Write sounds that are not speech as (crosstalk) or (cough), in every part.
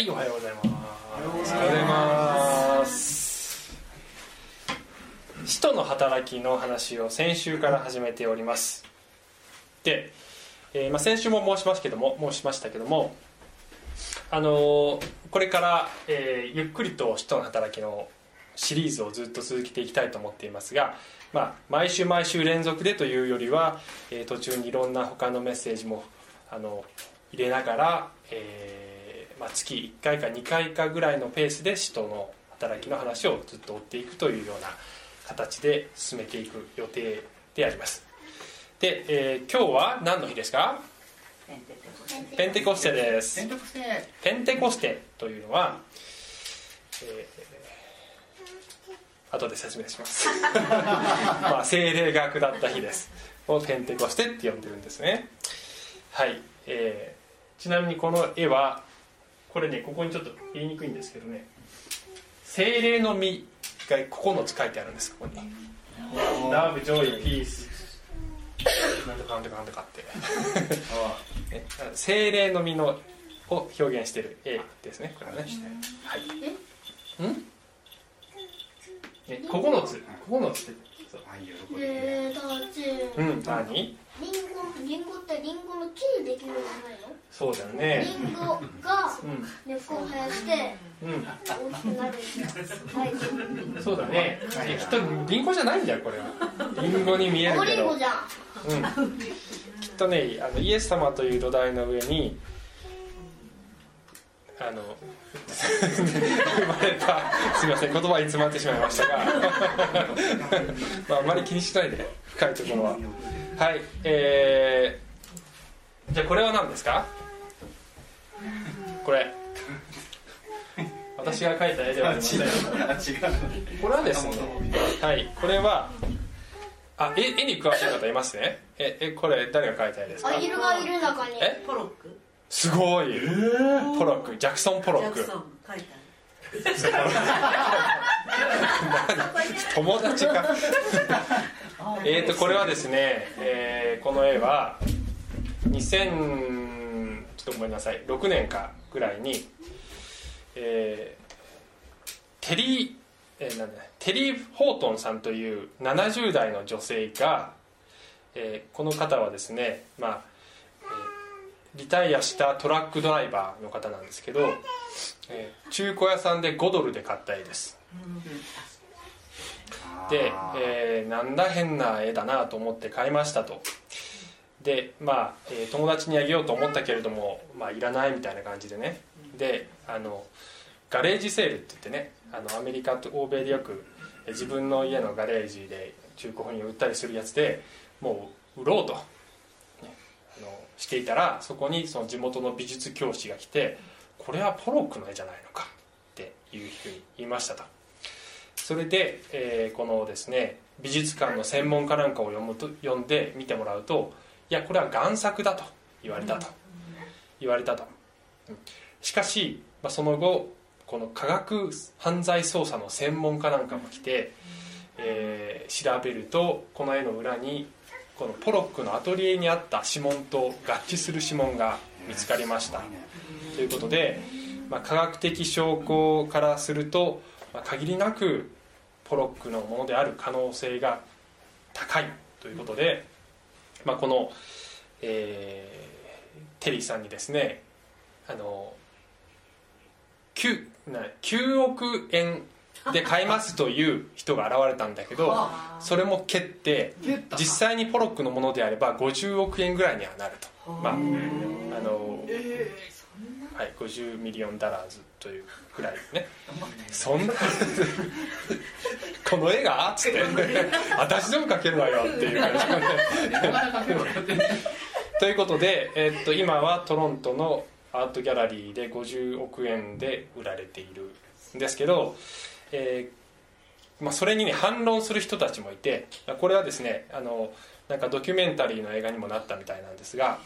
はいおはようございます。おはようございます。使徒の働きの話を先週から始めております。で、えーまあ、先週も申しますけども申しましたけどもあのーこれから、えーゆっくりと使徒の働きのシリーズをずっと続けていきたいと思っていますが、まあ、毎週毎週連続でというよりは、えー途中にいろんな他のメッセージもあの入れながら、えーまあ、月1回か2回かぐらいのペースで使徒の働きの話をずっと追っていくというような形で進めていく予定であります。で、えー今日は何の日ですか？ペンテコステ。です。ペンテコステというのは、えー後で説明します。(laughs) まあ精霊が下った日です。をペンテコステって呼んでるんですね。はい、えーちなみにこの絵はこれねここにちょっと言いにくいんですけどね。聖霊の実が9つ書いてあるんですここに。 love、joy、peace。なんとかなんとかなんとかって。ね (laughs) 聖霊の実のを表現している絵ですねこれはね。はい。ん？ね9つ。9つってそう。はい喜び。でだってうん何？リンゴってリンゴの木でできるんじゃないの？そうだよね。リンゴがうん。根っこを生やしてうん。大きくなるんだはいそうだね。えきっとリンゴじゃないんだよこれは。リンゴに見える青けど。リンゴじゃん。うん。きっとねあのイエス様という土台の上にあの生まれたすみません言葉に詰まってしまいましたが。(laughs) まああまり気にしないで深いところははいえー、じゃあこれは何ですか？これ。私が描いた絵ではありません。あ違う。これはですねはいこれはあ絵絵に詳しい方いますね。ええこれ誰が描いた絵ですか？アヒルがいる中にえ？ポロック。すごい、ポロック。ジャクソン・ポロック。ジャクソン書いて (laughs) 友達か？えっとこれはですね、えーこの絵は2000ちょっとごめんなさい6年かぐらいに、えーテリー、えーなんだテリー・ホートンさんという70代の女性が、えーこの方はですねまあ、えーリタイアしたトラックドライバーの方なんですけど、えー中古屋さんで5ドルで買った絵です、えーなんだ変な絵だなと思って買いましたと。でまあ、えー友達にあげようと思ったけれども、まあ、いらないみたいな感じでね。であのガレージセールって言ってねあのアメリカと欧米でよく自分の家のガレージで中古品を売ったりするやつでもう売ろうと、ねあのしていたらそこにその地元の美術教師が来てこれはポロックの絵じゃないのかっていうふうに言いましたと。それで、えーこのですね美術館の専門家なんかを読むと読んで見てもらうといやこれは贋作だと言われたと。言われたと。うん。しかし、まあ、その後この科学犯罪捜査の専門家なんかも来て、えー調べるとこの絵の裏にこのポロックのアトリエにあった指紋と合致する指紋が見つかりました。ということで、まあ、科学的証拠からすると、まあ、限りなくポロックのものである可能性が高いということで、まあ、この、えーテリーさんにですねあの 9, な9億円で買いますという人が現れたんだけどそれも蹴って実際にポロックのものであれば50億円ぐらいにはなると。まああの、はい、50 million dollars というぐらい (laughs) ね。そんなこの絵が？っつって。私でも描けるわよっていう。感じということで、えっと今はトロントのアートギャラリーで50億円で売られているんですけど、えーまあ、それにね反論する人たちもいてこれはですねあのなんかドキュメンタリーの映画にもなったみたいなんですが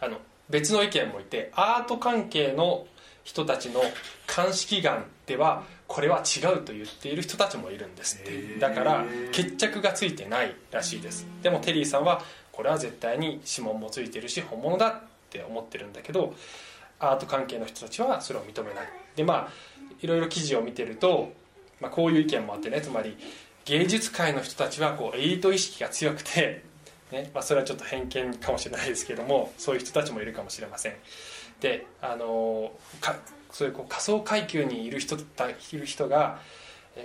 あの別の意見もいてアート関係の人たちの鑑識眼ではこれは違うと言っている人たちもいるんですって。だから決着がついてないらしいです。でもテリーさんはこれは絶対に指紋もついてるし本物だって思ってるんだけどアート関係の人たちはそれを認めない。でまあいろいろ記事を見てると、まあ、こういう意見もあってね。つまり芸術界の人たちはこうエリート意識が強くて、ね。まあ、それはちょっと偏見かもしれないですけどもそういう人たちもいるかもしれませんであのかそういうこう仮想階級にいる人いる人が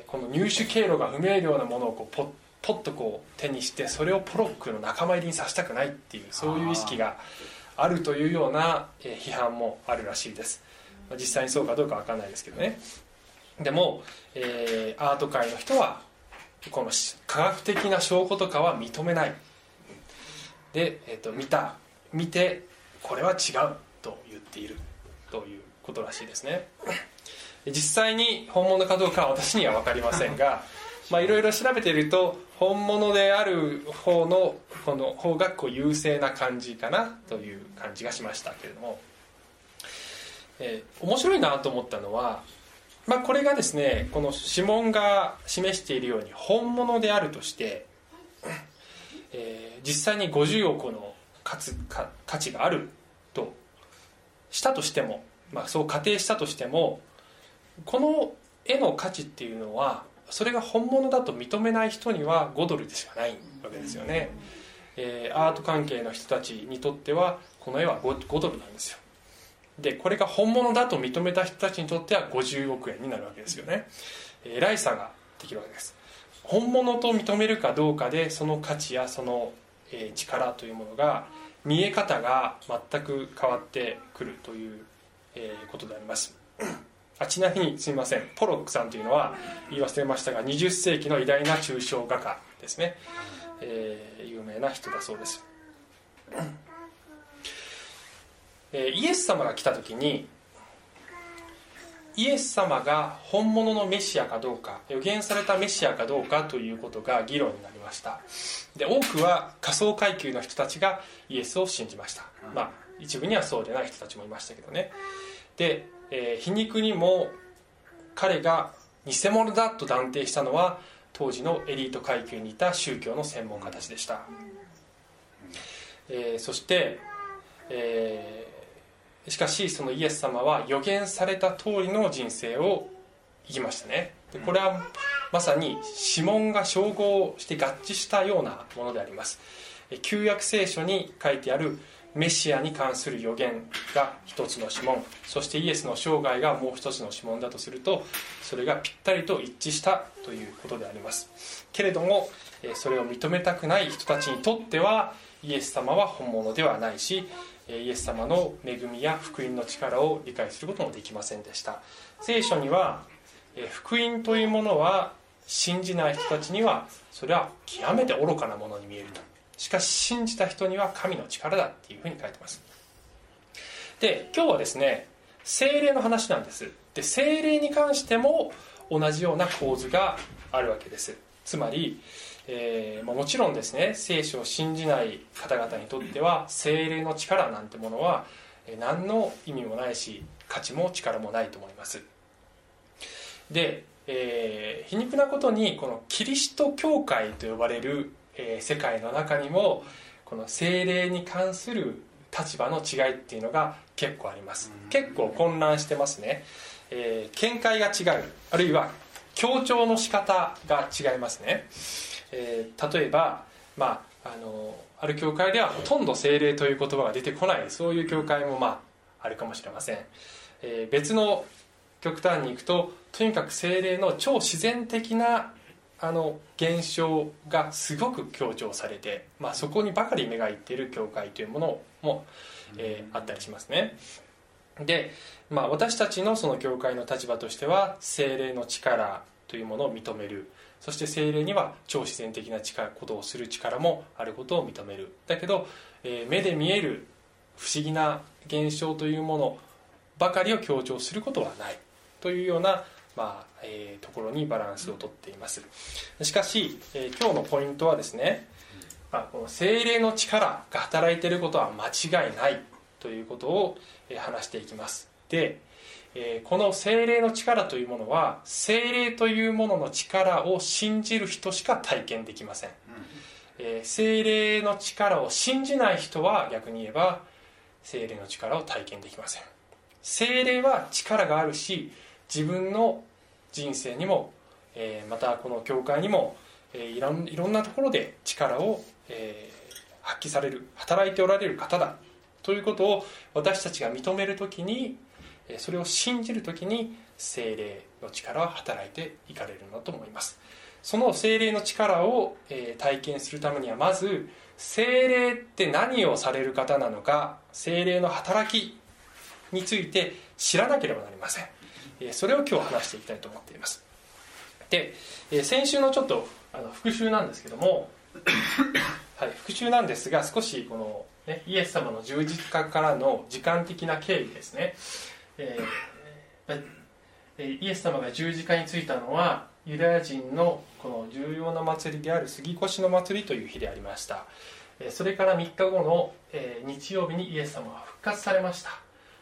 この入手経路が不明瞭なものをこうポッポッとこう手にしてそれをポロックの仲間入りにさせたくないっていうそういう意識があるというような批判もあるらしいです。実際にそうかどうかわかんないですけどね。でも、えーアート界の人はこの科学的な証拠とかは認めない。で、えー、と見た。見てこれは違う。と言っているということらしいですね。実際に本物かどうかは私には分かりませんが (laughs) まあいろいろ調べていると本物である方のこの方がこう優勢な感じかなという感じがしましたけれども、えー面白いなと思ったのは、まあ、これがですねこの指紋が示しているように本物であるとして、えー実際に50億の価値があるとしたとしても、まあ、そう仮定したとしてもこの絵の価値っていうのはそれが本物だと認めない人には5ドルでしかないわけですよね、えーアート関係の人たちにとってはこの絵は 5, 5ドルなんですよ。でこれが本物だと認めた人たちにとっては50億円になるわけですよね。えらい差ができるわけです。本物と認めるかどうかでその価値やそのえー力というものが見え方が全く変わってくるというえーことであります。あちなみにすみません。ポロックさんというのは言い忘れましたが20世紀の偉大な抽象画家ですね、えー有名な人だそうです、えーイエス様が来た時にイエス様が本物のメシアかどうか予言されたメシアかどうかということが議論になりました。で多くは仮想階級の人たちがイエスを信じました。まあ一部にはそうでない人たちもいましたけどね。で、えー皮肉にも彼が偽物だと断定したのは当時のエリート階級にいた宗教の専門家たちでした、えーそして、えーしかしそのイエス様は予言された通りの人生を生きましたね。でこれはまさに指紋が照合して合致したようなものであります。え旧約聖書に書いてあるメシアに関する予言が一つの指紋。そしてイエスの生涯がもう一つの指紋だとするとそれがぴったりと一致したということであります。けれどもえそれを認めたくない人たちにとってはイエス様は本物ではないしえイエス様の恵みや福音の力を理解することもできませんでした。聖書には福音というものは信じない人たちにはそれは極めて愚かなものに見えると。しかし信じた人には神の力だっていうふうに書いてます。で今日はですね精霊の話なんです。で精霊に関しても同じような構図があるわけです。つまり、えーまあもちろんですね聖書を信じない方々にとっては精霊の力なんてものは何の意味もないし価値も力もないと思います。で、えー皮肉なことにこのキリスト教会と呼ばれる、えー世界の中にもこの精霊に関する立場の違いっていうのが結構あります。結構混乱してますね、えー見解が違う。あるいは強調の仕方が違いますね、えー例えばまああのある教会ではほとんど精霊という言葉が出てこない。そういう教会もまああるかもしれません、えー別の極端に行くととにかく精霊の超自然的なあの現象がすごく強調されて、まあ、そこにばかり目がいっている教会というものも、えーあったりしますね。で、まあ、私たちのその教会の立場としては精霊の力というものを認める。そして精霊には超自然的な力ことをする力もあることを認める。だけど、えー目で見える不思議な現象というものばかりを強調することはないというような、まあえーところにバランスをとっています。しかし、えー今日のポイントはですね、まあ、この精霊の力が働いていることは間違いないということを、え話していきます。で、えーこの精霊の力というものは精霊というものの力を信じる人しか体験できません、えー精霊の力を信じない人は逆に言えば精霊の力を体験できません。精霊は力があるし自分の人生にも、えーまたこの教会にも、えーいろんいろんなところで力を、えー発揮される働いておられる方だということを私たちが認める時にえーそれを信じる時に精霊の力は働いていかれるのだと思います。その精霊の力を、体験するためにはまず精霊って何をされる方なのか精霊の働きについて知らなければなりません。それを今日話していきたいと思っています。で、先週のちょっとあの復習なんですけども (coughs) はい、復習なんですが少しこの、ね、イエス様の十字架からの時間的な経緯ですね、えーイエス様が十字架についたのはユダヤ人のこの重要な祭りである杉越の祭りという日でありました。それから3日後の、日曜日にイエス様は復活されました。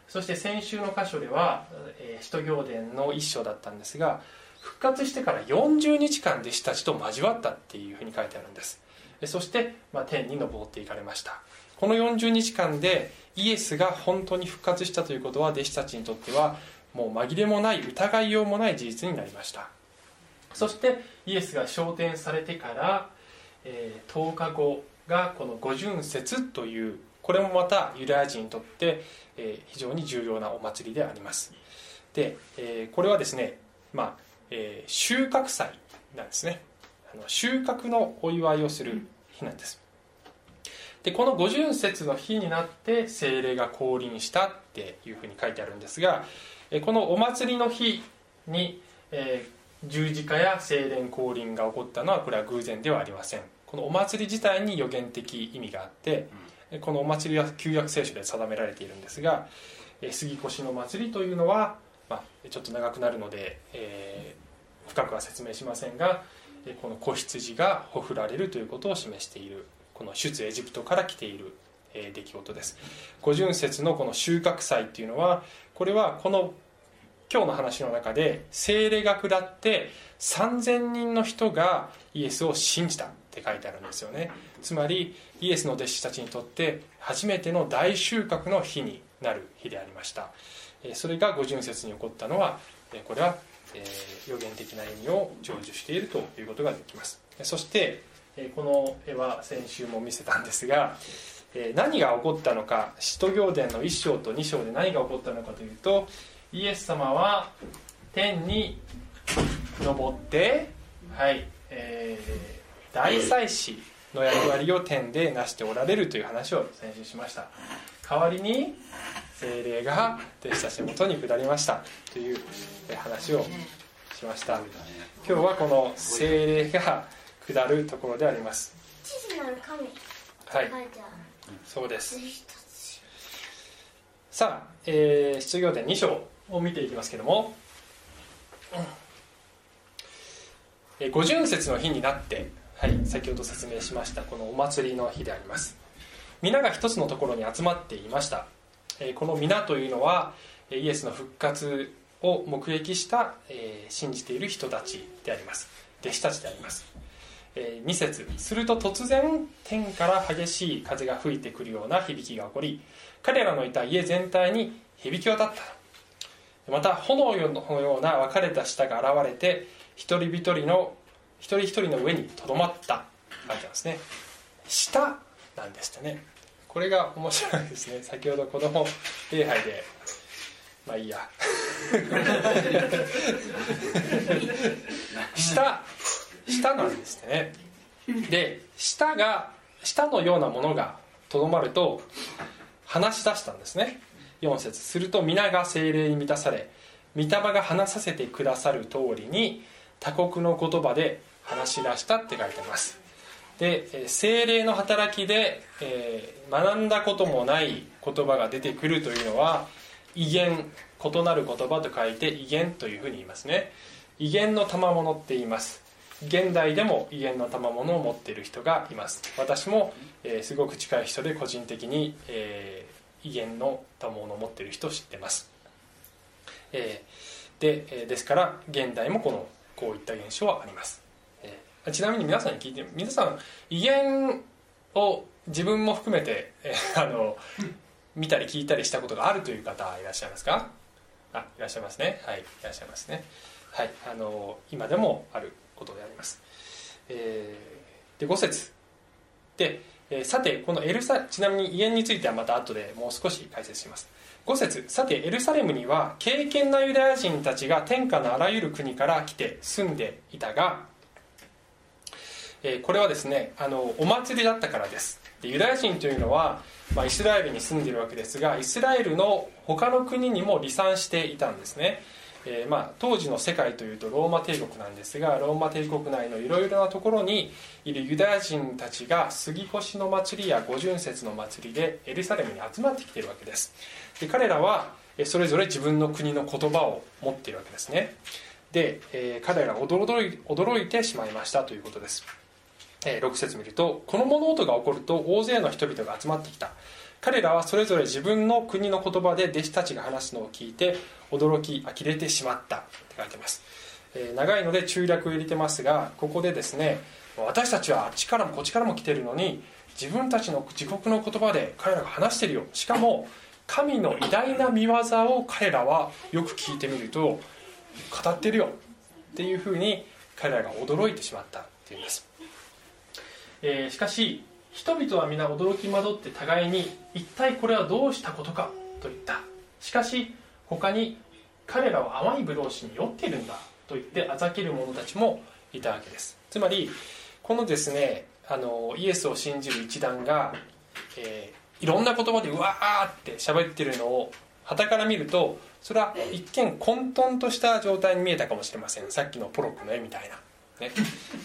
そして先週の箇所では、え使徒行伝の一章だったんですが復活してから40日間弟子たちと交わったっていうふうに書いてあるんです。そして、ま、天に昇っていかれました。この40日間でイエスが本当に復活したということは弟子たちにとってはもう紛れもない疑いようもない事実になりました。そしてイエスが昇天されてから、えー10日後がこの五巡節というこれもまたユダヤ人にとって、えー非常に重要なお祭りであります。で、えーこれはですね、まあえー収穫祭なんですね。あの収穫のお祝いをする日なんです。でこの五巡節の日になって精霊が降臨したっていうふうに書いてあるんですがえーこのお祭りの日に、えー十字架や精霊降臨が起こったのはこれは偶然ではありません。このお祭り自体に予言的意味があってえこのお祭りは旧約聖書で定められているんですがえ杉越の祭りというのは、まあ、ちょっと長くなるので、えー深くは説明しませんがえこの子羊がほふられるということを示しているこの出エジプトから来ているえ出来事です。五巡節のこの収穫祭っていうのはこれはこの今日の話の中で精霊が下って3000人の人がイエスを信じたって書いてあるんですよね。つまりイエスの弟子たちにとって初めての大収穫の日になる日でありました。それが五巡節に起こったのはこれはえ予言的な意味を成就しているということができます。そしてえこの絵は先週も見せたんですがえ何が起こったのか使徒行伝の1章と2章で何が起こったのかというとイエス様は天に登ってはい、えー大祭司の役割を天で成しておられるという話を先週しました。代わりに精霊が弟子たちのもとに下りました。という話をしました。今日はこの精霊が下るところであります。はい。そうです。さあ、えー、出業点2章を見ていきますけども、えー五巡節の日になって、はい、先ほど説明しましたこのお祭りの日であります。皆が一つのところに集まっていました、えーこの皆というのはえーイエスの復活を目撃した、えー信じている人たちであります。弟子たちであります。えー2節すると突然天から激しい風が吹いてくるような響きが起こり彼らのいた家全体に響き渡った。また炎のような分かれた舌が現れて一人一人の一人一人の上にとどまった。書いてますね。舌なんですってね。これが面白いですね。先ほど子供礼拝で。まあいいや。(laughs) 舌舌なんですね。で舌が舌のようなものがとどまると話し出したんですね。4節すると皆が精霊に満たされ御霊が話させてくださる通りに他国の言葉で話し出したって書いてます。で精霊の働きで、えー学んだこともない言葉が出てくるというのは威厳異なる言葉と書いて威厳というふうに言いますね。威厳の賜物って言います。現代でも威厳の賜物を持っている人がいます。私も、えーすごく近い人で個人的に、えー威厳の賜物を持っている人を知ってます、えーでですから現代もこのこういった現象はあります、えーちなみに皆さんに聞いて皆さん威厳を自分も含めて、えーあの見たり聞いたりしたことがあるという方いらっしゃいますか？あいらっしゃいますね。はいいらっしゃいますね。はいあの今でもあることであります、えー、で5節。で、えー、さてこのエルサちなみに家についてはまた後でもう少し解説します。5節。さてエルサレムには敬虔なユダヤ人たちが天下のあらゆる国から来て住んでいたが、えー、これはですねあのお祭りだったからです。でユダヤ人というのは、まあ、イスラエルに住んでいるわけですがイスラエルの他の国にも離散していたんですね。えー、まあ、当時の世界というとローマ帝国なんですがローマ帝国内のいろいろなところにいるユダヤ人たちが杉越の祭りや五巡節の祭りでエルサレムに集まってきているわけです。で彼らはそれぞれ自分の国の言葉を持っているわけですね。で、えー、彼ら驚い驚いてしまいましたということです、えー、6節見るとこの物音が起こると大勢の人々が集まってきた。彼らはそれぞれ自分の国の言葉で弟子たちが話すのを聞いて驚き呆れてしまったって書いてます、えー、長いので中略を入れてますがここでですね私たちはあっちからもこっちからも来てるのに自分たちの自国の言葉で彼らが話してるよ。しかも神の偉大な見業を彼らはよく聞いてみると語ってるよ。っていうふうに彼らが驚いてしまったっていうんです、えー、しかし人々は皆驚き惑って互いに一体これはどうしたことかと言った。しかし他に彼らは甘いブドウ酒に酔っているんだと言ってあざける者たちもいたわけです。つまりこのですねあのイエスを信じる一団が、えー、いろんな言葉でうわーって喋ってるのを旗から見るとそれは一見混沌とした状態に見えたかもしれません。さっきのポロックの絵みたいな。ね、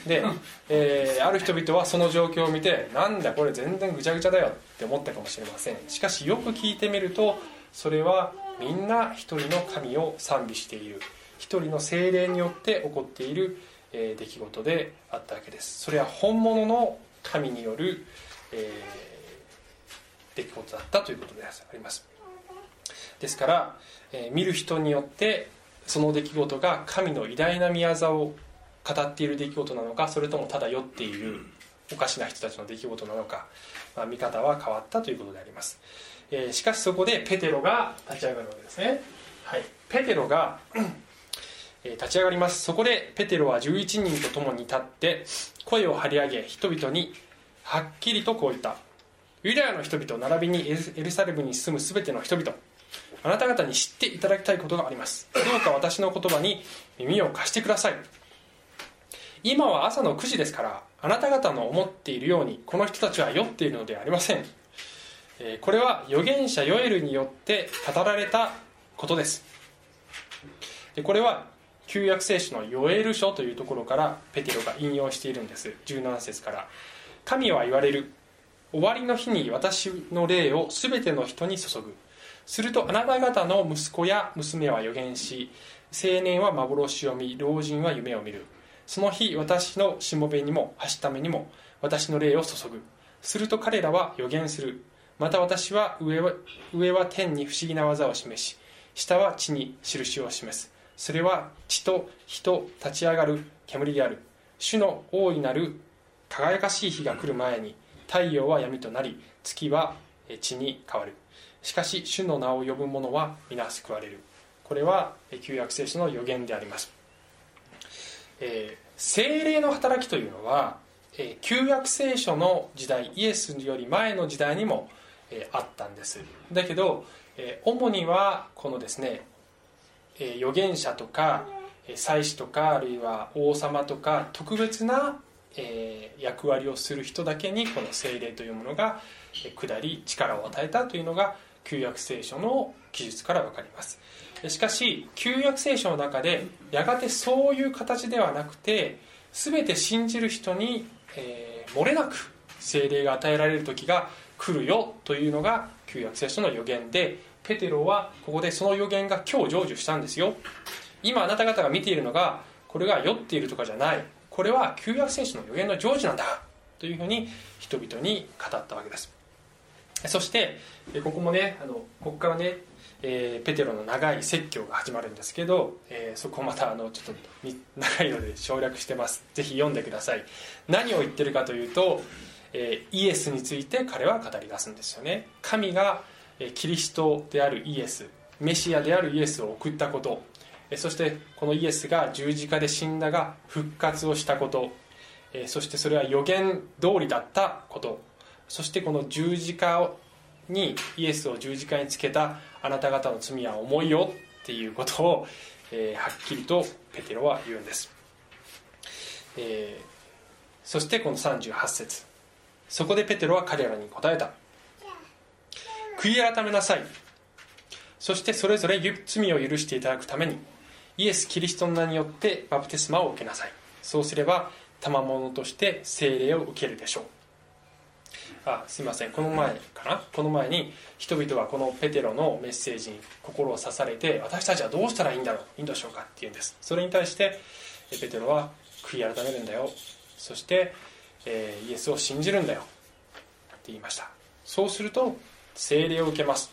で、えー、ある人々はその状況を見てなんだこれ全然ぐちゃぐちゃだよって思ったかもしれません。しかしよく聞いてみるとそれはみんな一人の神を賛美している。一人の精霊によって起こっている、えー、出来事であったわけです。それは本物の神による、えー、出来事だったということであります。ですから、えー、見る人によってその出来事が神の偉大な宮業を語っている出来事なのかそれともただ酔っているおかしな人たちの出来事なのか、まあ、見方は変わったということであります、えー、しかしそこでペテロが立ち上がるわけですね、はい、ペテロが立ち上がります。そこでペテロは11人と共に立って声を張り上げ人々にはっきりとこう言った。ユダヤの人々並びにエルサレムに住む全ての人々あなた方に知っていただきたいことがあります。どうか私の言葉に耳を貸してください今は朝の9時ですからあなた方の思っているようにこの人たちは酔っているのではありません。これは預言者ヨエルによって語られたことです。でこれは旧約聖書のヨエル書というところからペテロが引用しているんです。17節から。神は言われる。終わりの日に私の霊を全ての人に注ぐ。するとあなた方の息子や娘は予言し青年は幻を見老人は夢を見る。その日私のしもべにもはしためにも私の霊を注ぐ。すると彼らは予言する。また私は上は上は天に不思議な技を示し下は地に印を示す。それは地と火と立ち上がる煙である。主の大いなる輝かしい日が来る前に太陽は闇となり月は地に変わる。しかし主の名を呼ぶ者は皆救われる。これは旧約聖書の予言であります。えー、精霊の働きというのは、えー、旧約聖書の時代イエスより前の時代にも、えー、あったんです。だけど、えー、主にはこのですね、えー、預言者とか祭司とかあるいは王様とか特別な、えー、役割をする人だけにこの精霊というものが下り力を与えたというのが旧約聖書の記述から分かります。しかし旧約聖書の中でやがてそういう形ではなくて全て信じる人に、えー、漏れなく精霊が与えられる時が来るよというのが旧約聖書の予言でペテロはここでその予言が今日成就したんですよ。今あなた方が見ているのがこれが酔っているとかじゃない。これは旧約聖書の予言の成就なんだというふうに人々に語ったわけです。そしてここもねあのここからねえー、ペテロの長い説教が始まるんですけど、えー、そこまたあのちょっと長いので省略してます。ぜひ読んでください。何を言ってるかというと、えー、イエスについて彼は語り出すんですよね。神が、キリストであるイエスメシアであるイエスを送ったこと。そしてこのイエスが十字架で死んだが復活をしたこと。そしてそれは予言通りだったこと。そしてこの十字架にイエスを十字架につけたあなた方の罪は重いよっていうことを、えーはっきりとペテロは言うんです、えーそしてこの38節。そこでペテロは彼らに答えた。悔い改めなさい。そしてそれぞれ罪を許していただくためにイエス・キリストの名によってバプテスマを受けなさい。そうすれば賜物として聖霊を受けるでしょう。あすいません。この前かな？この前に人々はこのペテロのメッセージに心を刺されて私たちはどうしたらいいんだろう？いいんでしょうか？って言うんです。それに対してペテロは悔い改めるんだよ。そして、えーイエスを信じるんだよ。って言いました。そうすると聖霊を受けます。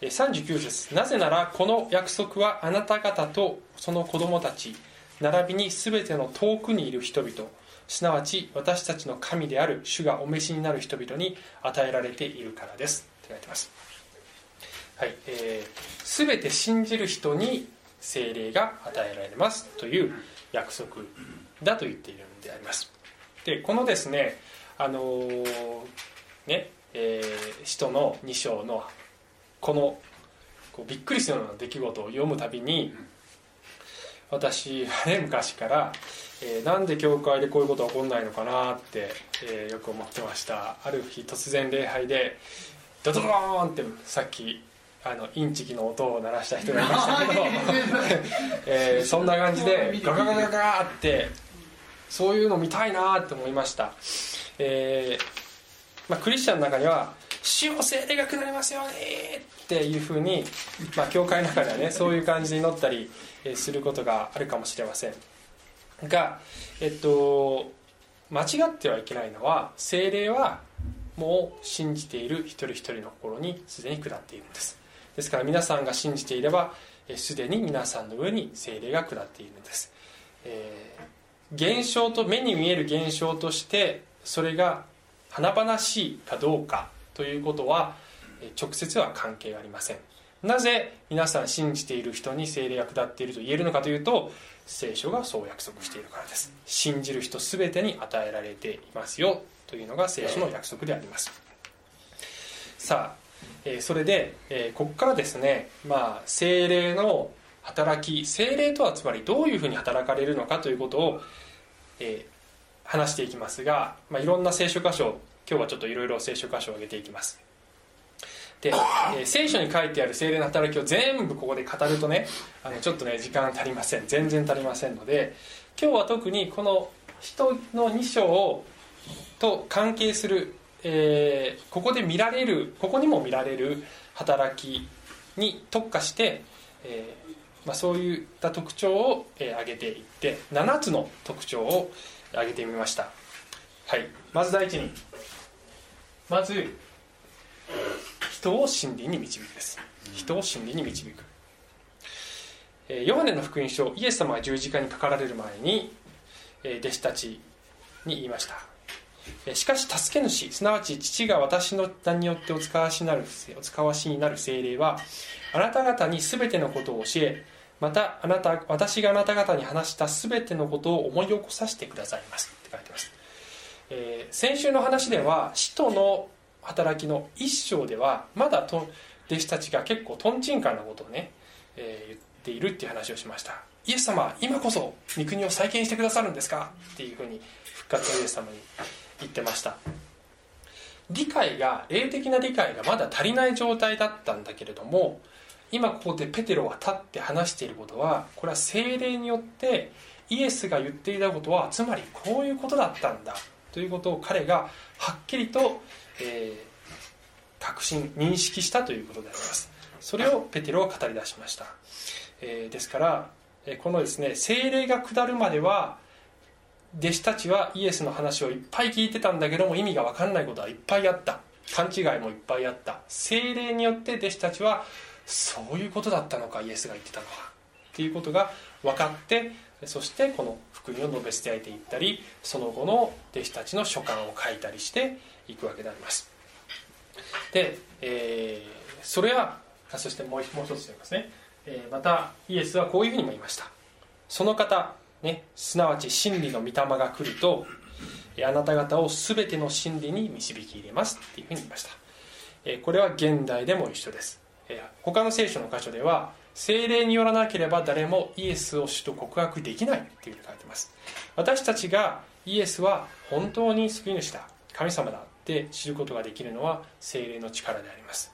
39節。なぜならこの約束はあなた方とその子供たち並びに全ての遠くにいる人々すなわち私たちの神である主がお召しになる人々に与えられているからです。って書いてますはい、えー、全て信じる人に聖霊が与えられますという約束だと言っているのであります。でこのですねあのーねえー使徒の2章のこのこうびっくりするような出来事を読むたびに私はね昔から、えーなんで教会でこういうことが起こんないのかなって、えーよく思ってました。ある日突然礼拝でドドドーンってさっきあのインチキの音を鳴らした人がいましたけど、(laughs) えーそんな感じでガガガガガーってそういうの見たいなって思いました、えーまあ、クリスチャンの中には「主よ聖霊が下りますよね」っていうふうに、まあ、教会の中ではねそういう感じに乗ったりえーすることがあるかもしれませんがえっと間違ってはいけないのは聖霊はもう信じている一人一人の心にすでに下っているんです。ですから皆さんが信じていればすでに皆さんの上に聖霊が下っているんです、えー現象と目に見える現象としてそれが華々しいかどうかということは直接は関係ありません。なぜ皆さん信じている人に聖霊が下っていると言えるのかというと聖書がそう約束しているからです。信じる人全てに与えられていますよ。というのが聖書の約束であります。さあ、えそれで、えここからですね、まあ、聖霊の働き聖霊とはつまりどういうふうに働かれるのかということを、え話していきますが、まあ、いろんな聖書箇所今日はちょっといろいろ聖書箇所を挙げていきます。で、えー聖書に書いてある聖霊の働きを全部ここで語るとねあのちょっとね時間足りません。全然足りませんので今日は特にこの人の2章をと関係する、えーここで見られるここにも見られる働きに特化して、えーまあ、そういった特徴を、えー挙げていって7つの特徴を挙げてみました。はい。まず第一にまず人を真理に導くです。人を真理に導く。えーヨハネの福音書イエス様が十字架にかかられる前に、えー弟子たちに言いました。えーしかし助け主すなわち父が私の名によってお使わしになるお使わしになる精霊はあなた方に全てのことを教えまたあなた私があなた方に話した全てのことを思い起こさせてくださいます。って書いてます、えー先週の話では使徒の働きの一章ではまだと弟子たちが結構とんちんかんなことをね、えー言っているっていう話をしました。イエス様今こそ御国を再建してくださるんですか？っていうふうに復活のイエス様に言ってました。理解が霊的な理解がまだ足りない状態だったんだけれども今ここでペテロが立って話していることはこれは精霊によってイエスが言っていたことはつまりこういうことだったんだということを彼がはっきりと、えー確信認識したということであります。それをペテロは語り出しました、えーですからえーこのですね精霊が下るまでは弟子たちはイエスの話をいっぱい聞いてたんだけども意味が分かんないことはいっぱいあった。勘違いもいっぱいあった。精霊によって弟子たちはそういうことだったのかイエスが言ってたのはっていうことが分かってそしてこの福音を述べ伝えていったりその後の弟子たちの書簡を書いたりしていくわけであります。で、えーそれはそしてもうもう一つ言いますね、えーまたイエスはこういうふうにも言いました。その方、ね、すなわち真理の御霊が来るとあなた方を全ての真理に導き入れますっていうふうに言いました、えーこれは現代でも一緒です、えー他の聖書の箇所では精霊によらなければ誰もイエスを主と告白できないっていうふうに書いてます。私たちがイエスは本当に救い主だ。神様だ。って知ることができるのは精霊の力であります、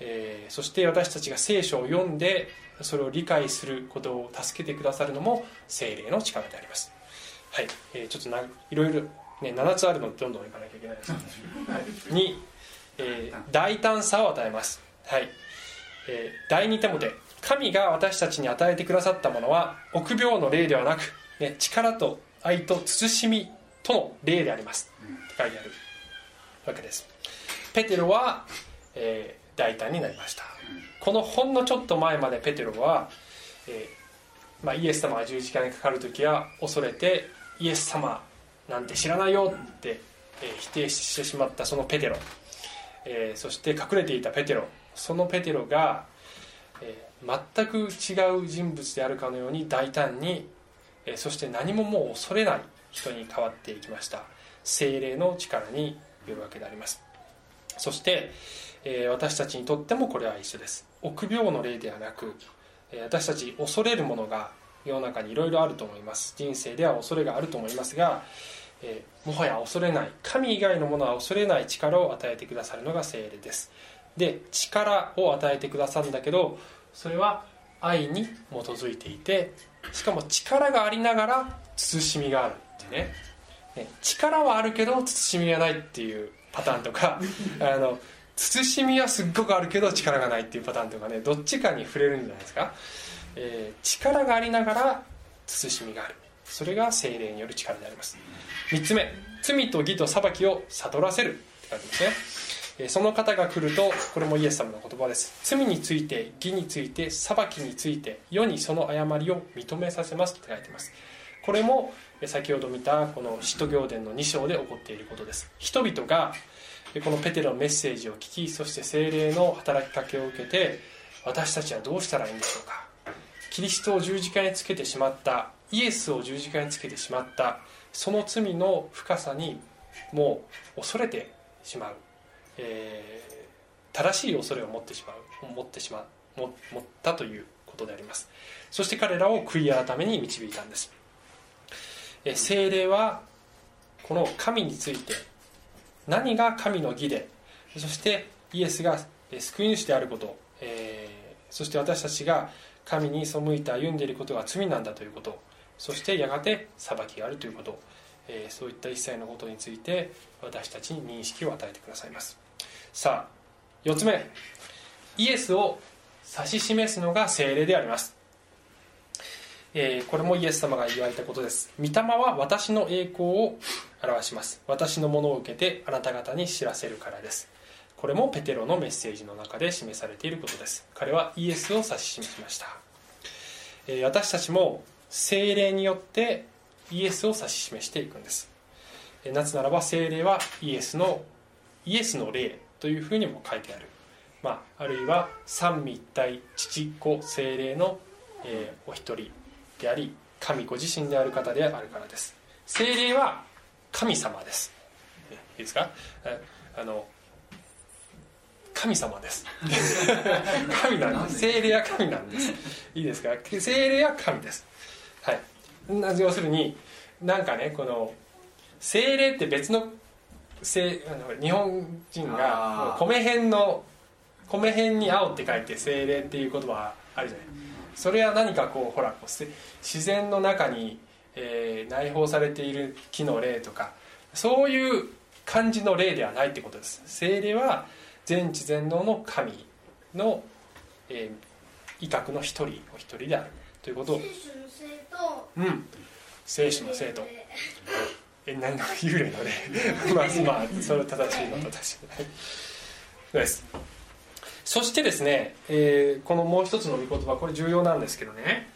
えーそして私たちが聖書を読んでそれを理解することを助けてくださるのも精霊の力であります。はい、えーちょっとないろいろ、ね、7つあるのでどんどんいかなきゃいけないです、はい、に、えー大胆さを与えます。はい、えー第2手モて神が私たちに与えてくださったものは臆病の霊ではなく、ね、力と愛と慎みとの霊であります。って書いてあるわけです。ペテロは、えー大胆になりました。このほんのちょっと前までペテロは、えーまあ、イエス様が十字架にかかる時は恐れてイエス様なんて知らないよって、えー否定してしまったそのペテロ、えーそして隠れていたペテロ。そのペテロが、えー全く違う人物であるかのように大胆に、えそして何ももう恐れない人に変わっていきました。精霊の力によるわけであります。そして、えー私たちにとってもこれは一緒です。臆病の霊ではなく、えー私たち恐れるものが世の中にいろいろあると思います。人生では恐れがあると思いますが、えーもはや恐れない神以外のものは恐れない力を与えてくださるのが精霊です。で力を与えてくださるんだけどそれは愛に基づいていてしかも力がありながら慎みがあるってね。ね力はあるけど慎みがないっていうパターンとか (laughs) あの慎みはすっごくあるけど力がないっていうパターンとかねどっちかに触れるんじゃないですか、えー力がありながら慎みがある。それが精霊による力であります。3つ目罪と義と裁きを悟らせるって書いてますね。えーその方が来るとこれもイエス様の言葉です。罪について義について裁きについて世にその誤りを認めさせますって書いてます。これもえー先ほど見たこの使徒行伝の2章で起こっていることです。人々がこのペテロのメッセージを聞きそして精霊の働きかけを受けて私たちはどうしたらいいんでしょうか。キリストを十字架につけてしまったイエスを十字架につけてしまったその罪の深さにもう恐れてしまう、えー正しい恐れを持ってしまう。持ってしまう。持ったということであります。そして彼らを悔い改めに導いたんです、聖霊はこの神について何が神の義でそしてイエスが救い主であること、えーそして私たちが神に背いて歩んでいることが罪なんだということそしてやがて裁きがあるということ、えーそういった一切のことについて私たちに認識を与えてくださいます。さあ4つ目。イエスを指し示すのが聖霊であります。えこれもイエス様が言われたことです。御霊は私の栄光を表します。私のものを受けてあなた方に知らせるからです。これもペテロのメッセージの中で示されていることです。彼はイエスを指し示しました、え私たちも聖霊によってイエスを指し示していくんです。えなぜならば聖霊はイエスのイエスの霊というふうにも書いてある、まあ、あるいは三位一体父子聖霊の、えお一人。であり神ご自身である方であるからです。聖霊は神様です。えいいですか？えあの神様です。(laughs) 神なんです。聖霊は神なんです。いいですか？聖霊は神です。はい。な要するになんかねこの精霊って別のせあの日本人が米辺の米辺に青って書いて精霊っていう言葉あるじゃないそれは何かこうほらこうせ自然の中に、えー内包されている木の霊とかそういう感じの霊ではないってことです。精霊は全知全能の神の、えー威嚇の一人お一人である。ということをうん。聖書の生徒。え何の幽霊の霊？(laughs) まあまあそれ正しいのと正しい。ですそしてですね、えーこのもう一つの御言葉これ重要なんですけどね、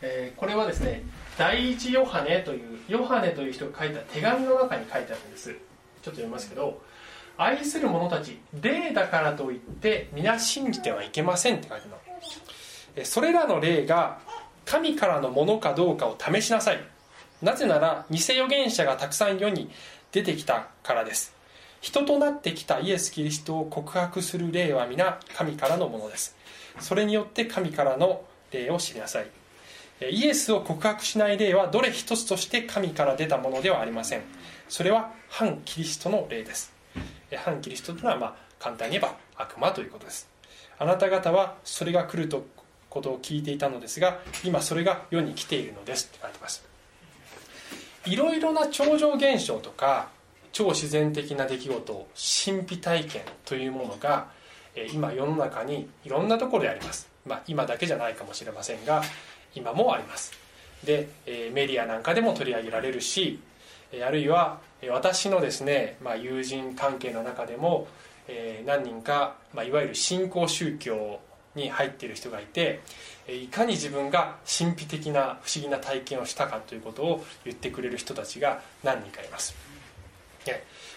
えーこれはですね第一ヨハネというヨハネという人が書いた手紙の中に書いてあるんです。ちょっと読みますけど愛する者たち霊だからといって皆信じてはいけませんって書いてあるそれらの霊が神からのものかどうかを試しなさい。なぜなら偽預言者がたくさん世に出てきたからです。人となってきたイエス・キリストを告白する霊は皆神からのものです。それによって神からの霊を知りなさい。イエスを告白しない霊はどれ一つとして神から出たものではありません。それは反キリストの霊です。反キリストというのはまあ簡単に言えば悪魔ということです。あなた方はそれが来るとことを聞いていたのですが今それが世に来ているのですって書いてます。いろいろな超常現象とか超自然的な出来事神秘体験というものが今世の中にいろんなところであります、まあ、今だけじゃないかもしれませんが今もあります。でメディアなんかでも取り上げられるしあるいは私のですね、まあ、友人関係の中でも何人か、まあ、いわゆる新興宗教に入っている人がいていかに自分が神秘的な不思議な体験をしたかということを言ってくれる人たちが何人かいます、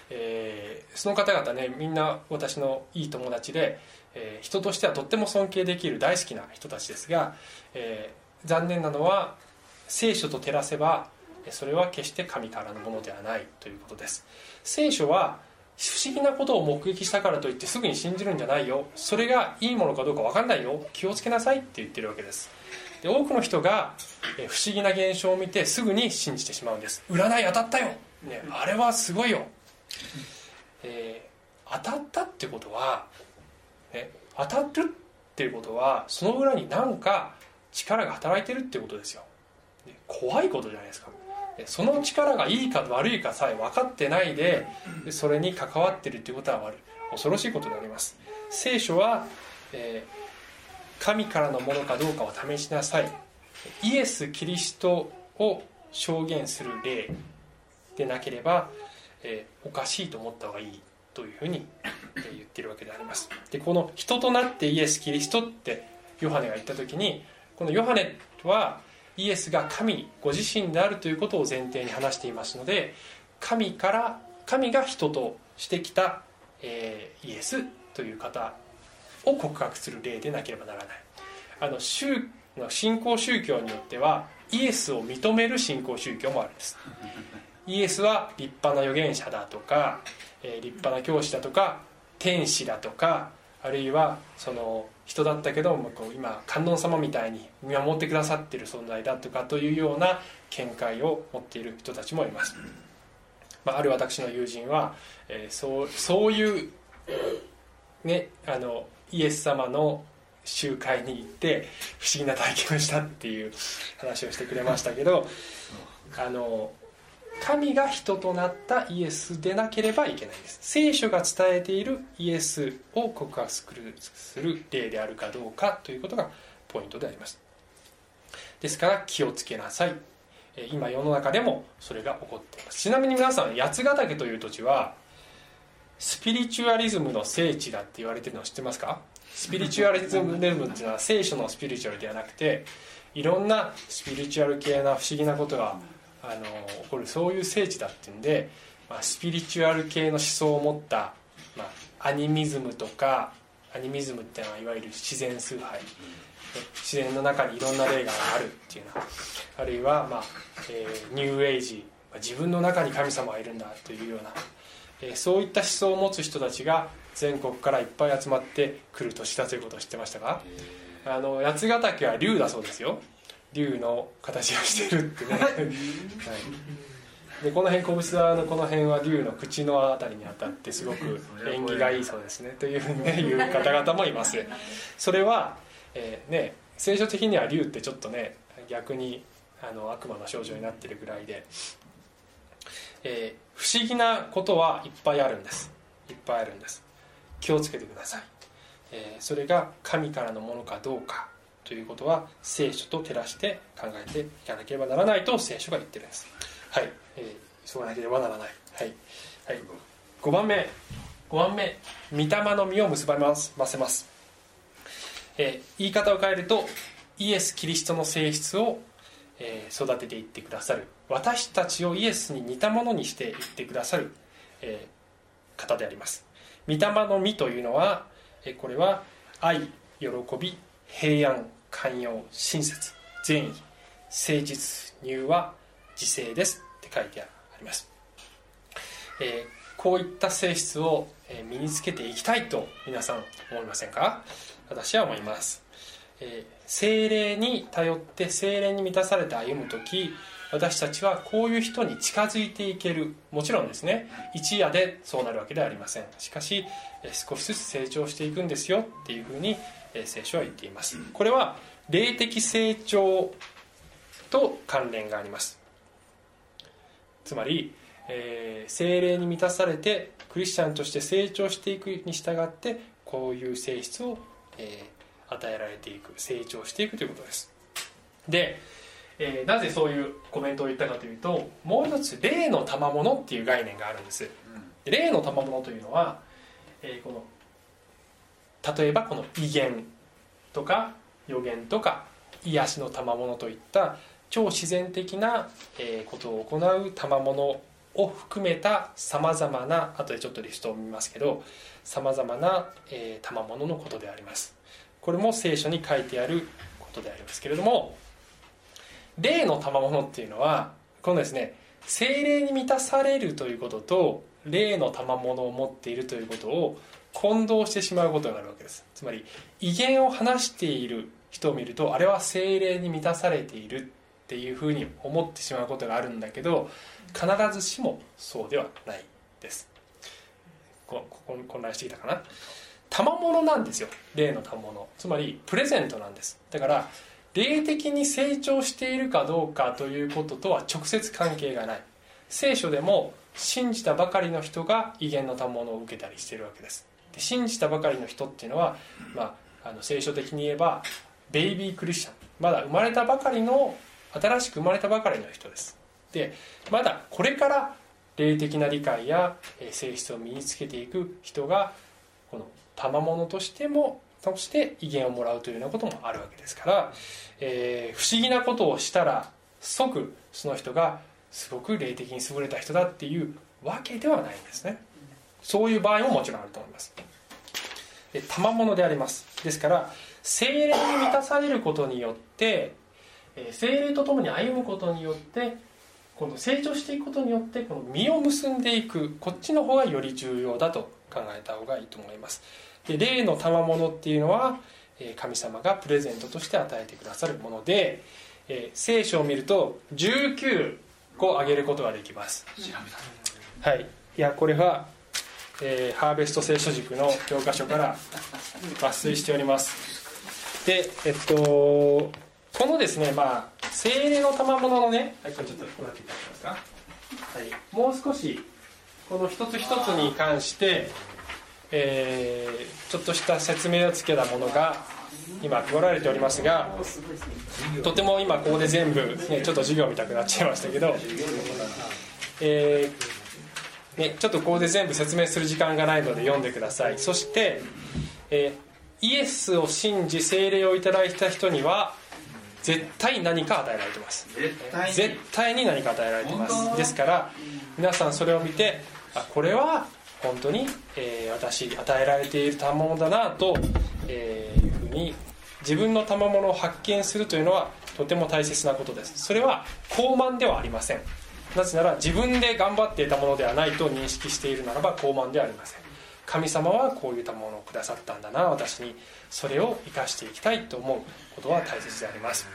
えー、その方々ねみんな私のいい友達で、えー、人としてはとっても尊敬できる大好きな人たちですが、えー、残念なのは聖書と照らせばそれは決して神からのものではないということです。聖書は不思議なことを目撃したからといってすぐに信じるんじゃないよ。それがいいものかどうか分かんないよ。気をつけなさいって言ってるわけです。で多くの人が不思議な現象を見てすぐに信じてしまうんです。占い当たったよ、ね、あれはすごいよ、えー、当たったってことは、ね、当たるっていうことはその裏に何か力が働いてるってことですよ。怖いことじゃないですか。その力がいいか悪いかさえ分かってないでそれに関わってるということは悪い。恐ろしいことであります。聖書は、えー、神からのものかどうかを試しなさい。イエス・キリストを証言する例でなければ、えー、おかしいと思った方がいいというふうに言ってるわけであります。でこの人となってイエス・キリストってヨハネが言った時にこのヨハネはイエスが神ご自身であるということを前提に話していますので神から神が人としてきた、えー、イエスという方を告白する例でなければならない。あの宗の信仰宗教によってはイエスを認める信仰宗教もあるんです。イエスは立派な預言者だとか、えー、立派な教師だとか天使だとかあるいはその人だったけどこう今観音様みたいに見守ってくださってる存在だとかというような見解を持っている人たちもいます、まあ、ある私の友人は、えー、そうそういうねあのイエス様の集会に行って不思議な体験をしたっていう話をしてくれましたけどあの神が人となったイエスでなければいけないです。聖書が伝えているイエスを告白する例であるかどうかということがポイントであります。ですから気をつけなさい。今世の中でもそれが起こっています。ちなみに皆さん八ヶ岳という土地はスピリチュアリズムの聖地だって言われてるの知ってますか？スピリチュアリズムっていうのは聖書のスピリチュアルではなくていろんなスピリチュアル系な不思議なことがあの起こるそういう聖地だっていうんで、まあ、スピリチュアル系の思想を持った、まあ、アニミズムとかアニミズムっていうのはいわゆる自然崇拝。自然の中にいろんな霊があるっていうの。あるいは、まあえー、ニューエイジ自分の中に神様がいるんだというような、えー、そういった思想を持つ人たちが全国からいっぱい集まってくる年だということを知ってましたか？あの八ヶ岳は竜だそうですよ竜の形をしてるってね、はい、でこの辺小仏沢のこの辺は竜の口のあたりにあたってすごく縁起がいいそうですね。というふうにね言う方々もいます。(laughs) それは、えー、ね聖書的には竜ってちょっとね逆にあの悪魔の少女になってるぐらいで、えー、不思議なことはいっぱいあるんです。いっぱいあるんです。気をつけてください、えー、それが神からのものかどうかということは聖書と照らして考えていかなければならないと聖書が言ってるんです。はい、えー、急がなければならない。はい、はい、5番目。5番目。御霊の実を結ばませます、えー、言い方を変えるとイエス・キリストの性質を、えー、育てていってくださる。私たちをイエスに似たものにしていってくださる、えー、方であります。御霊の実というのはえこれは愛喜び平安。寛容親切善意誠実柔和自制ですって書いてあります、えーこういった性質を身につけていきたいと皆さん思いませんか？私は思います、えー精霊に頼って精霊に満たされて歩む時私たちはこういう人に近づいていける。もちろんですね。一夜でそうなるわけではありません。しかし少しずつ成長していくんですよっていうふうに聖書は言っています。これは霊的成長と関連があります。つまり、えー精霊に満たされてクリスチャンとして成長していくに従ってこういう性質を、えー与えられていく成長していくということです。で、えーなぜそういうコメントを言ったかというともう一つ霊の賜物っていう概念があるんです。で霊の賜物というのは、えーこの例えばこの威厳とか予言とか癒しの賜物といった超自然的なことを行う賜物を含めたさまざまな後でちょっとリストを見ますけどさまざまな賜物のことであります。これも聖書に書いてあることでありますけれども霊の賜物っていうのはこのですね精霊に満たされるということと霊の賜物を持っているということを混同してしまうことになるわけです。つまり威厳を話している人を見るとあれは精霊に満たされているっていうふうに思ってしまうことがあるんだけど必ずしもそうではないです。ここ混乱してきたかな？賜物なんですよ。霊の賜物。つまりプレゼントなんです。だから霊的に成長しているかどうかということとは直接関係がない。聖書でも信じたばかりの人が威厳の賜物を受けたりしているわけです。で信じたばかりの人っていうのは、まあ、あの聖書的に言えばベイビークリスチャン。まだ生まれたばかりの新しく生まれたばかりの人です。でまだこれから霊的な理解やえ性質を身につけていく人がこの賜物としてもそして威厳をもらうというようなこともあるわけですから、えー不思議なことをしたら即その人がすごく霊的に優れた人だっていうわけではないんですね。そういう場合ももちろんあると思います。で賜物であります。ですから精霊に満たされることによってえー精霊とともに歩むことによってこの成長していくことによってこの実を結んでいくこっちの方がより重要だと考えた方がいいと思います。で霊の賜物っていうのはえー神様がプレゼントとして与えてくださるもので、えー聖書を見ると19個挙げることができます。はい。いやこれは、えーハーベスト聖書塾の教科書から抜粋しております。でえっとこのですねまあ精霊の賜物のねはいこれちょっとこうやっていただけますか？はい。もう少しこの一つ一つに関してえーちょっとした説明をつけたものが今配られておりますがとても今ここで全部、ね、ちょっと授業見たくなっちゃいましたけど、えーね、ちょっとここで全部説明する時間がないので読んでください。そして、えーイエスを信じ聖霊をいただいた人には絶対何か与えられてます。絶対に。何か与えられてます。ですから皆さんそれを見てあこれは本当に、えー私与えられている賜物だなと、えーいうふうに自分の賜物を発見するというのはとても大切なことです。それは高慢ではありませんなぜなら自分で頑張っていたものではないと認識しているならば高慢ではありません。神様はこういう賜物をくださったんだな私に。それを生かしていきたいと思うことは大切であります。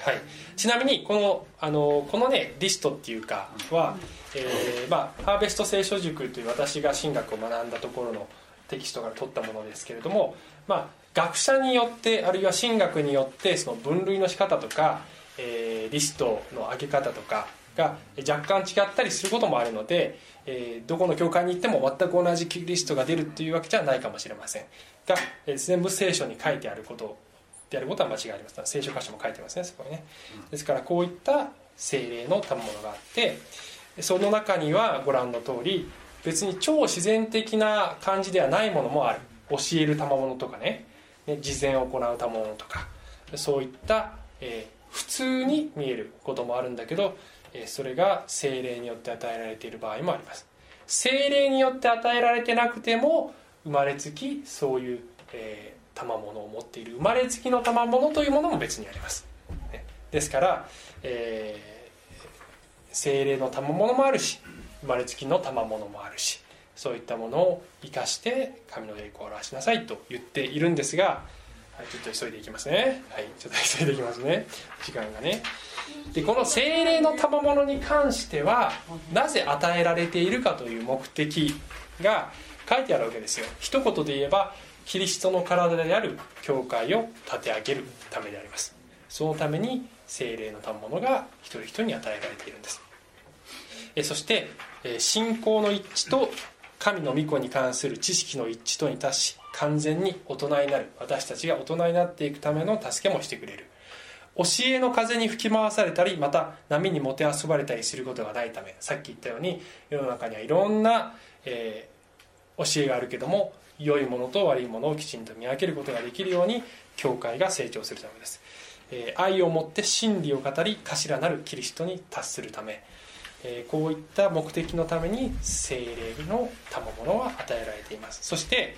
はい、ちなみにこのあのこのねリストっていうかは、えーまあ、ハーベスト聖書塾という私が神学を学んだところのテキストから取ったものですけれども、まあ、学者によってあるいは神学によってその分類の仕方とか、えーリストの上げ方とかが若干違ったりすることもあるので、えーどこの教会に行っても全く同じリストが出るっていうわけじゃないかもしれません。が、えー全部聖書に書いてあることであることは間違いありません聖書箇所も書いてますねそこにね。ですからこういった精霊の賜物があってその中にはご覧の通り別に超自然的な感じではないものもある。教える賜物とかね。ね実践を行う賜物とか。そういった、えー普通に見えることもあるんだけど、えーそれが精霊によって与えられている場合もあります。精霊によって与えられてなくても生まれつきそういう、えー、賜物を持っている生まれつきの賜物というものも別にあります、ね。ですから、えー精霊の賜物もあるし生まれつきの賜物もあるしそういったものを生かして神の栄光を表しなさいと言っているんですが、はい、ちょっと急いでいきますね。はいちょっと急いでいきますね。時間がね。でこの精霊の賜物に関してはなぜ与えられているかという目的が書いてあるわけですよ。一言で言えばキリストの体である教会を立て上げるためであります。そのために精霊の賜物が一人一人に与えられているんです。えそしてえ信仰の一致と神の御子に関する知識の一致とに達し完全に大人になる。私たちが大人になっていくための助けもしてくれる。教えの風に吹き回されたりまた波にもてあそばれたりすることがないため。さっき言ったように世の中にはいろんな、えー教えがあるけども良いものと悪いものをきちんと見分けることができるように教会が成長するためです、えー愛をもって真理を語り頭なるキリストに達するため、えこういった目的のために聖霊の賜物は与えられています。そして、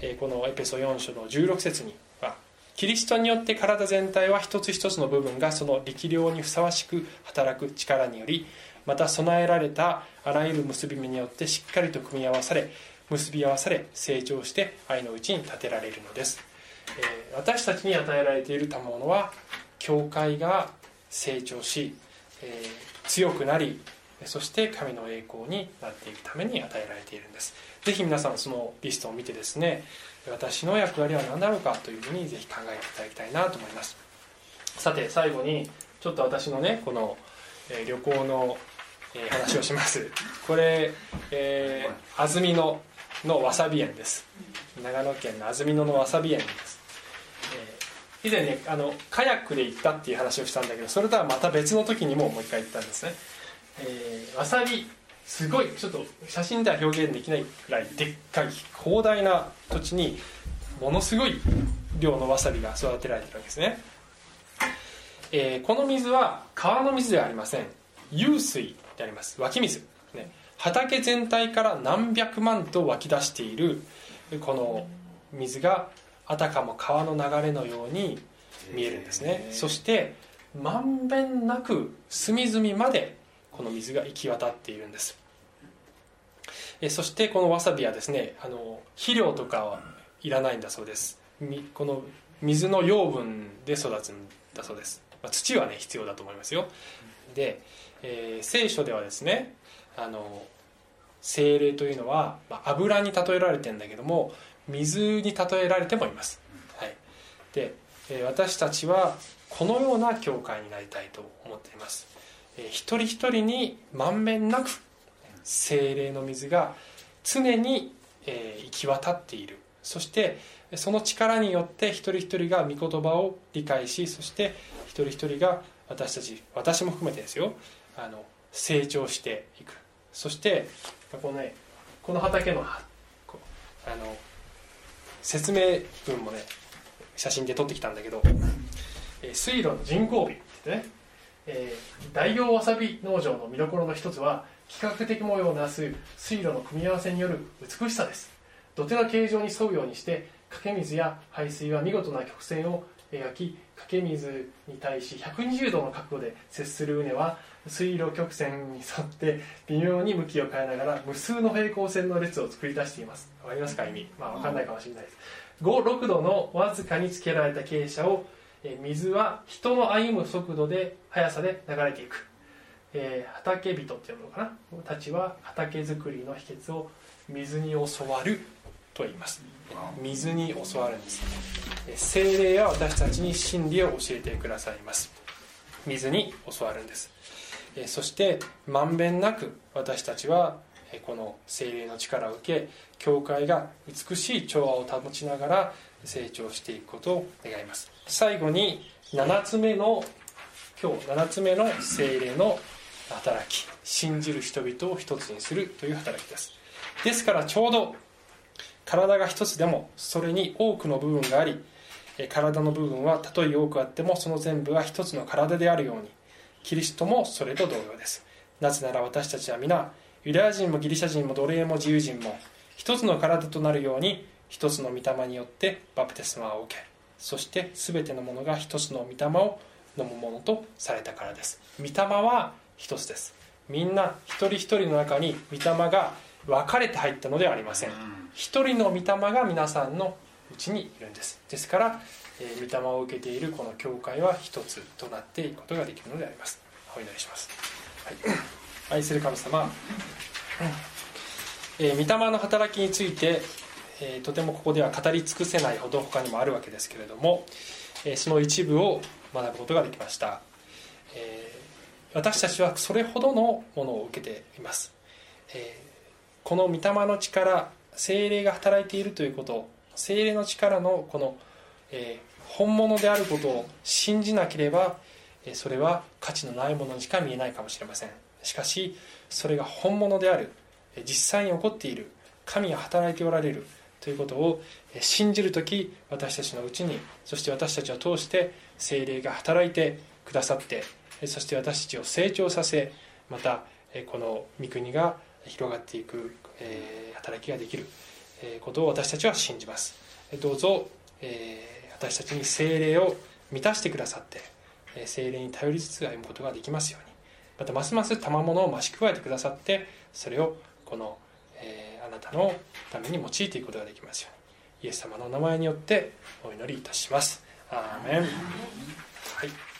えこのエペソ4章の16節にはキリストによって体全体は一つ一つの部分がその力量にふさわしく働く力によりまた備えられたあらゆる結び目によってしっかりと組み合わされ結び合わされ成長して愛のうちに立てられるのです、え私たちに与えられている賜物は教会が成長し、え強くなりそして神の栄光になっていくために与えられているんです。ぜひ皆さんそのリストを見てですね私の役割は何だろうかというふうにぜひ考えていただきたいなと思います。さて最後にちょっと私のねこの、え旅行の、え話をします。これ、えー安曇野のわさび園です。長野県の安曇野のわさび園です、えー以前ねあのカヤックで行ったっていう話をしたんだけどそれとはまた別の時にももう一回行ったんですね、えーわさびすごいちょっと写真では表現できないくらいでっかい広大な土地にものすごい量のわさびが育てられてるわけですね、えーこの水は川の水ではありません。湧水であります。湧き水、ね、畑全体から何百万と湧き出しているこの水があたかも川の流れのように見えるんですね。そしてまんべんなく隅々までこの水が行き渡っているんです。えそしてこのわさびはですねあの肥料とかはいらないんだそうです。この水の養分で育つんだそうです、ま、土はね必要だと思いますよ。で、えー聖書ではですねあの精霊というのは、ま、油に例えられてんだけども水に例えられてもいます、はい、で、え私たちはこのような教会になりたいと思っています、一人一人に満遍なく精霊の水が常に、行き渡っている。そしてその力によって一人一人が御言葉を理解しそして一人一人が私たち私も含めてですよあの成長していく。そしてこのねこの畑のあの説明文もね写真で撮ってきたんだけど、水路の人工美ってね、えー大王わさび農場の見どころの一つは幾何的模様をなす水路の組み合わせによる美しさです。土手の形状に沿うようにしてかけ水や排水は見事な曲線を描きかけ水に対し120度の角度で接する畝は水路曲線に沿って微妙に向きを変えながら無数の平行線の列を作り出しています。わかりますか意味？まあ分かんないかもしれないです。56度のわずかにつけられた傾斜をえ水は人の歩む速度で速さで流れていく、えー畑人っていうのかな？たちは畑作りの秘訣を水に教わると言います。水に教わるんです。えー精霊は私たちに真理を教えてくださいます。水に教わるんです。えそしてまんべんなく私たちはえこの精霊の力を受け教会が美しい調和を保ちながら成長していくことを願います。最後に7つ目の今日7つ目の精霊の働き信じる人々を一つにするという働きです。ですからちょうど体が一つでもそれに多くの部分があり体の部分はたとえ多くあってもその全部が一つの体であるようにキリストもそれと同様です。なぜなら私たちは皆ユダヤ人もギリシャ人も奴隷も自由人も一つの体となるように一つの御霊によってバプテスマを受けそして全てのものが一つの御霊を飲むものとされたからです。御霊は一つです。みんな一人一人の中に御霊が分かれて入ったのではありません。一人の御霊が皆さんのうちにいるんです。ですから、えー、御霊を受けているこの教会は一つとなっていくことができるのであります。お祈りします、はい、愛する神様、えー、御霊の働きについて、え、とてもここでは語り尽くせないほど他にもあるわけですけれども、えその一部を学ぶことができました、え私たちはそれほどのものを受けています、えこの御霊の力精霊が働いているということ精霊の力のこの、え本物であることを信じなければそれは価値のないものにしか見えないかもしれません。しかしそれが本物である実際に起こっている神が働いておられるということを信じる時私たちのうちにそして私たちを通して精霊が働いてくださってそして私たちを成長させまたこの御国が広がっていく働きができることを私たちは信じます。どうぞ私たちに精霊を満たしてくださって精霊に頼りつつ歩むことができますように。またますます賜物を増し加えてくださってそれをこの、えー、あなたのために用いていくことができますように。イエス様の名前によってお祈りいたします。アーメン、はい